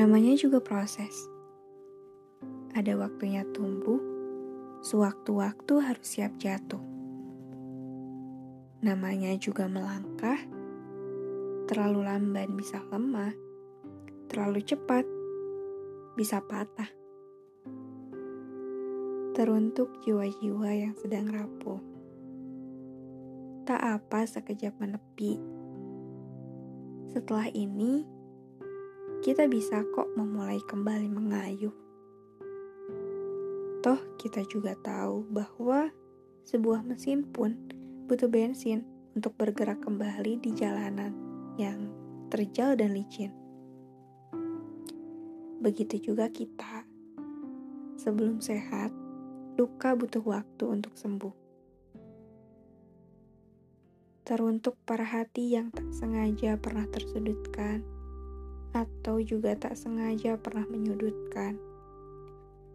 Namanya juga proses. Ada waktunya tumbuh, sewaktu-waktu harus siap jatuh. Namanya juga melangkah, terlalu lamban bisa lemah, terlalu cepat bisa patah. Teruntuk jiwa-jiwa yang sedang rapuh. Tak apa sekejap menepi. Setelah ini, kita bisa kok memulai kembali mengayuh. Toh kita juga tahu bahwa sebuah mesin pun butuh bensin untuk bergerak kembali di jalanan yang terjal dan licin. Begitu juga kita. Sebelum sehat, luka butuh waktu untuk sembuh. Teruntuk para hati yang tak sengaja pernah tersudutkan, atau juga tak sengaja pernah menyudutkan.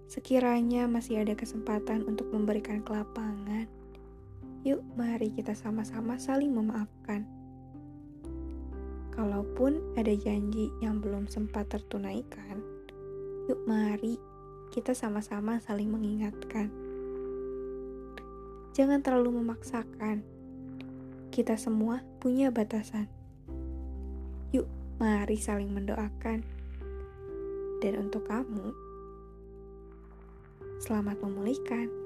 Sekiranya masih ada kesempatan untuk memberikan kelapangan, yuk mari kita sama-sama saling memaafkan. Kalaupun ada janji yang belum sempat tertunaikan, yuk mari kita sama-sama saling mengingatkan. Jangan terlalu memaksakan. Kita semua punya batasan. Yuk Mari saling mendoakan. Dan untuk kamu, selamat memulihkan.